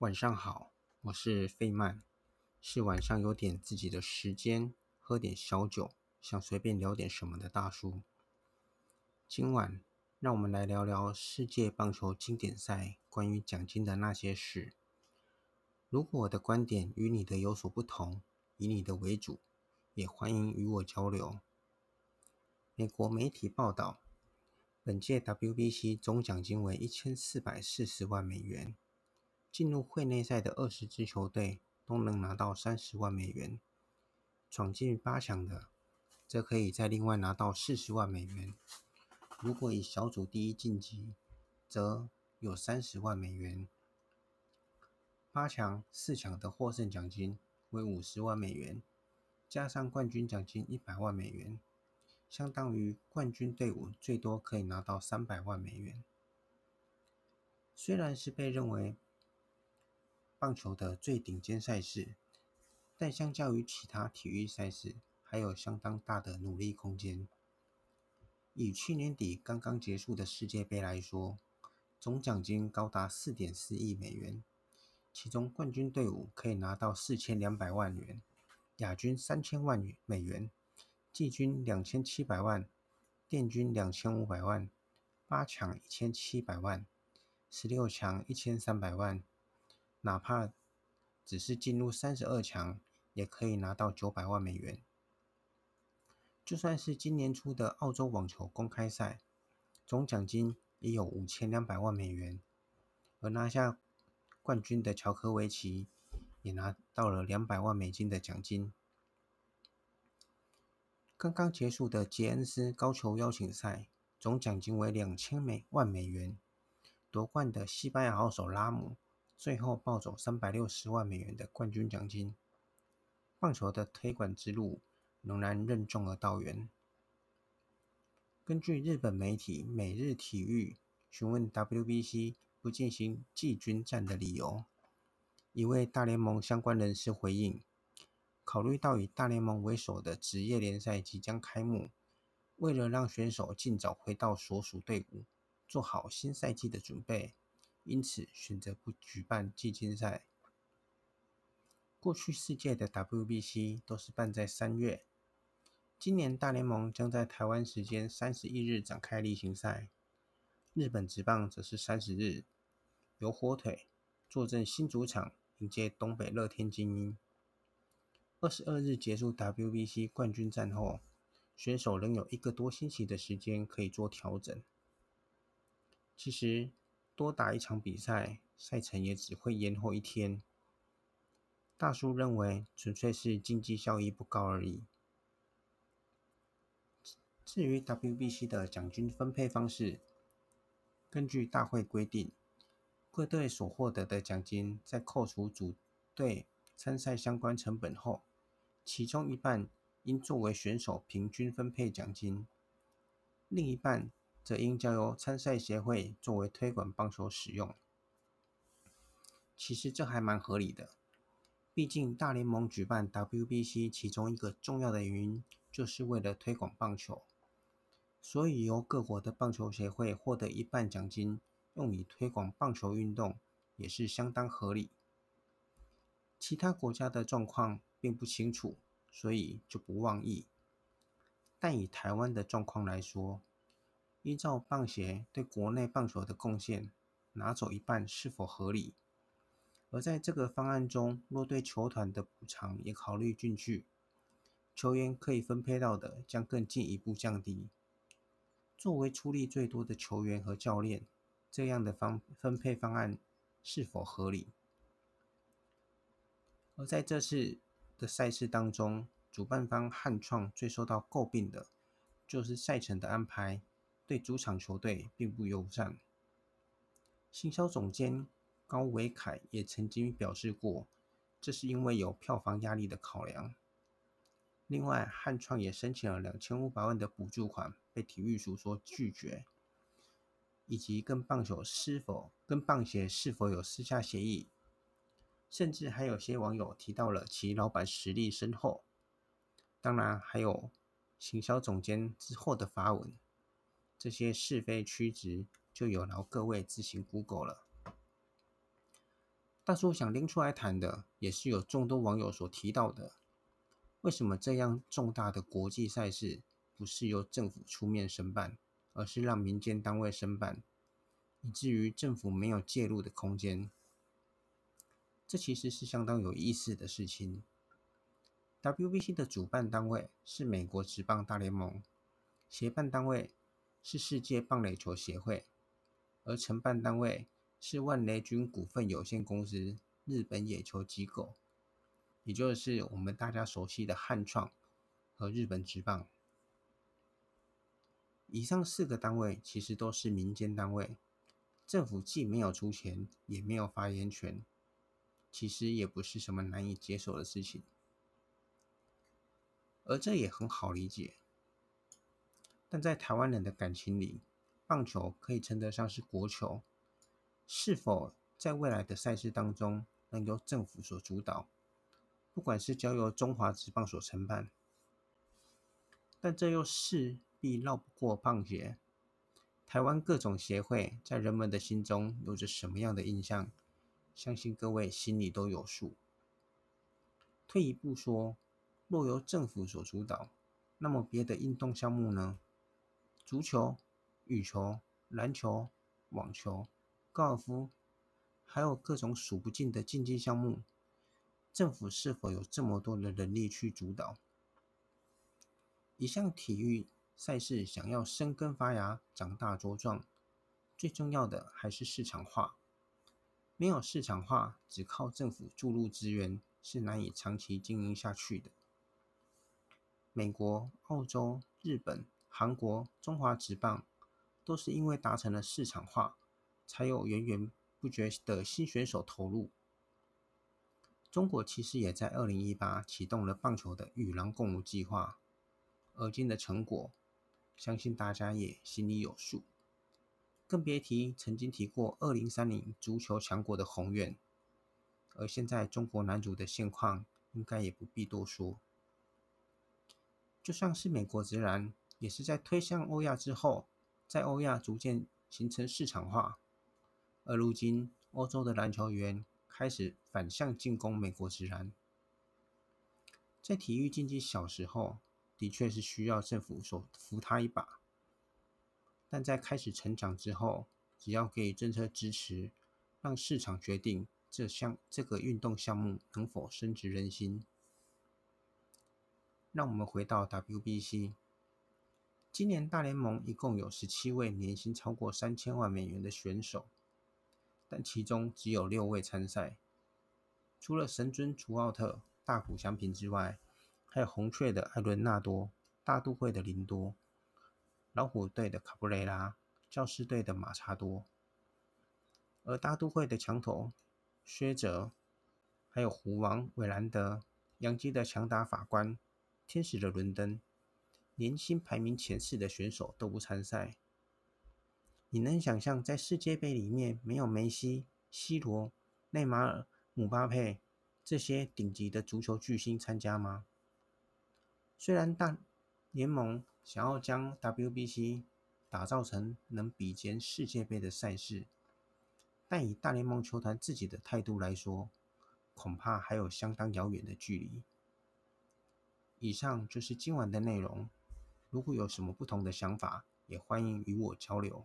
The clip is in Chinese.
晚上好，我是费曼，是晚上有点自己的时间，喝点小酒，想随便聊点什么的大叔。今晚让我们来聊聊世界棒球经典赛关于奖金的那些事。如果我的观点与你的有所不同，以你的为主，也欢迎与我交流。美国媒体报道，本届 WBC 总奖金为一千四百四十万美元。进入会内赛的二十支球队都能拿到三十万美元，闯进八强的则可以再另外拿到四十万美元。如果以小组第一晋级，则有三十万美元。八强、四强的获胜奖金为五十万美元，加上冠军奖金一百万美元，相当于冠军队伍最多可以拿到三百万美元。虽然是被认为棒球的最顶尖赛事，但相较于其他体育赛事，还有相当大的努力空间。以去年底刚刚结束的世界杯来说，总奖金高达四点四亿美元，其中冠军队伍可以拿到四千两百万元，亚军三千万美元，季军两千七百万，殿军两千五百万，八强一千七百万，十六强一千三百万。哪怕只是进入三十二强，也可以拿到九百万美元。就算是今年初的澳洲网球公开赛，总奖金也有五千两百万美元，而拿下冠军的乔科维奇也拿到了两百万美金的奖金。刚刚结束的杰恩斯高球邀请赛，总奖金为两千美万美元，夺冠的西班牙好手拉姆。最后抱走三百六十万美元的冠军奖金。棒球的推广之路仍然任重而道远。根据日本媒体《每日体育》询问 WBC 不进行季军战的理由，一位大联盟相关人士回应：考虑到以大联盟为首的职业联赛即将开幕，为了让选手尽早回到所属队伍，做好新赛季的准备。因此选择不举办季军赛。过去四届的 WBC 都是办在三月，今年大联盟将在台湾时间三十一日展开例行赛，日本职棒则是三十日，由火腿坐镇新主场迎接东北乐天精英。二十二日结束 WBC 冠军战后，选手仍有一个多星期的时间可以做调整。其实。多打一场比赛，赛程也只会延后一天。大叔认为，纯粹是经济效益不高而已。至于 WBC 的奖金分配方式，根据大会规定，各队所获得的奖金在扣除组队参赛相关成本后，其中一半应作为选手平均分配奖金，另一半。则应交由参赛协会作为推广棒球使用。其实这还蛮合理的，毕竟大联盟举办 WBC 其中一个重要的原因就是为了推广棒球，所以由各国的棒球协会获得一半奖金用以推广棒球运动也是相当合理。其他国家的状况并不清楚，所以就不妄议。但以台湾的状况来说，依照棒协对国内棒球的贡献，拿走一半是否合理？而在这个方案中，若对球团的补偿也考虑进去，球员可以分配到的将更进一步降低。作为出力最多的球员和教练，这样的方分配方案是否合理？而在这次的赛事当中，主办方汉创最受到诟病的，就是赛程的安排。对主场球队并不友善。行销总监高维凯也曾经表示过，这是因为有票房压力的考量。另外，汉创也申请了两千五百万的补助款，被体育署所拒绝，以及跟棒球是否跟棒协是否有私下协议，甚至还有些网友提到了其老板实力深厚。当然，还有行销总监之后的发文。这些是非曲直就有劳各位自行 Google 了。大叔想拎出来谈的，也是有众多网友所提到的：为什么这样重大的国际赛事不是由政府出面申办，而是让民间单位申办，以至于政府没有介入的空间？这其实是相当有意思的事情。WBC 的主办单位是美国职棒大联盟，协办单位是世界棒垒球协会，而承办单位是万雷军股份有限公司日本野球机构，也就是我们大家熟悉的汉创和日本职棒。以上四个单位其实都是民间单位，政府既没有出钱，也没有发言权，其实也不是什么难以接受的事情。而这也很好理解，但在台湾人的感情里，棒球可以称得上是国球，是否在未来的赛事当中能由政府所主导，不管是交由中华职棒所承办，但这又势必绕不过棒协。台湾各种协会在人们的心中有着什么样的印象，相信各位心里都有数。退一步说。若由政府所主导，那么别的运动项目呢？足球、羽球、篮球、网球、高尔夫，还有各种数不尽的竞技项目，政府是否有这么多的人力去主导？一项体育赛事想要生根发芽、长大茁壮，最重要的还是市场化。没有市场化，只靠政府注入资源，是难以长期经营下去的。美国、澳洲、日本、韩国、中华职棒，都是因为达成了市场化，才有源源不绝的新选手投入。中国其实也在二零一八启动了棒球的“与狼共舞”计划，而今的成果，相信大家也心里有数。更别提曾经提过二零三零足球强国的宏愿，而现在中国男足的现况，应该也不必多说。就像是美国职篮，也是在推向欧亚之后，在欧亚逐渐形成市场化，而如今欧洲的篮球员开始反向进攻美国职篮。在体育竞技小时候，的确是需要政府所扶他一把，但在开始成长之后，只要给予政策支持，让市场决定这项这个运动项目能否升值人心。让我们回到 WBC。今年大联盟一共有十七位年薪超过三千万美元的选手，但其中只有六位参赛。除了神尊楚奥特、大谷翔平之外，还有红雀的艾伦纳多、大都会的林多、老虎队的卡布雷拉、教士队的马查多。而大都会的强头薛泽，还有狐王韦兰德、洋基的强打法官。天使的伦登，年薪排名前四的选手都不参赛。你能想象在世界杯里面没有梅西、C 罗、内马尔、姆巴佩这些顶级的足球巨星参加吗？虽然大联盟想要将 WBC 打造成能比肩世界杯的赛事，但以大联盟球团自己的态度来说，恐怕还有相当遥远的距离。以上就是今晚的内容。如果有什么不同的想法，也欢迎与我交流。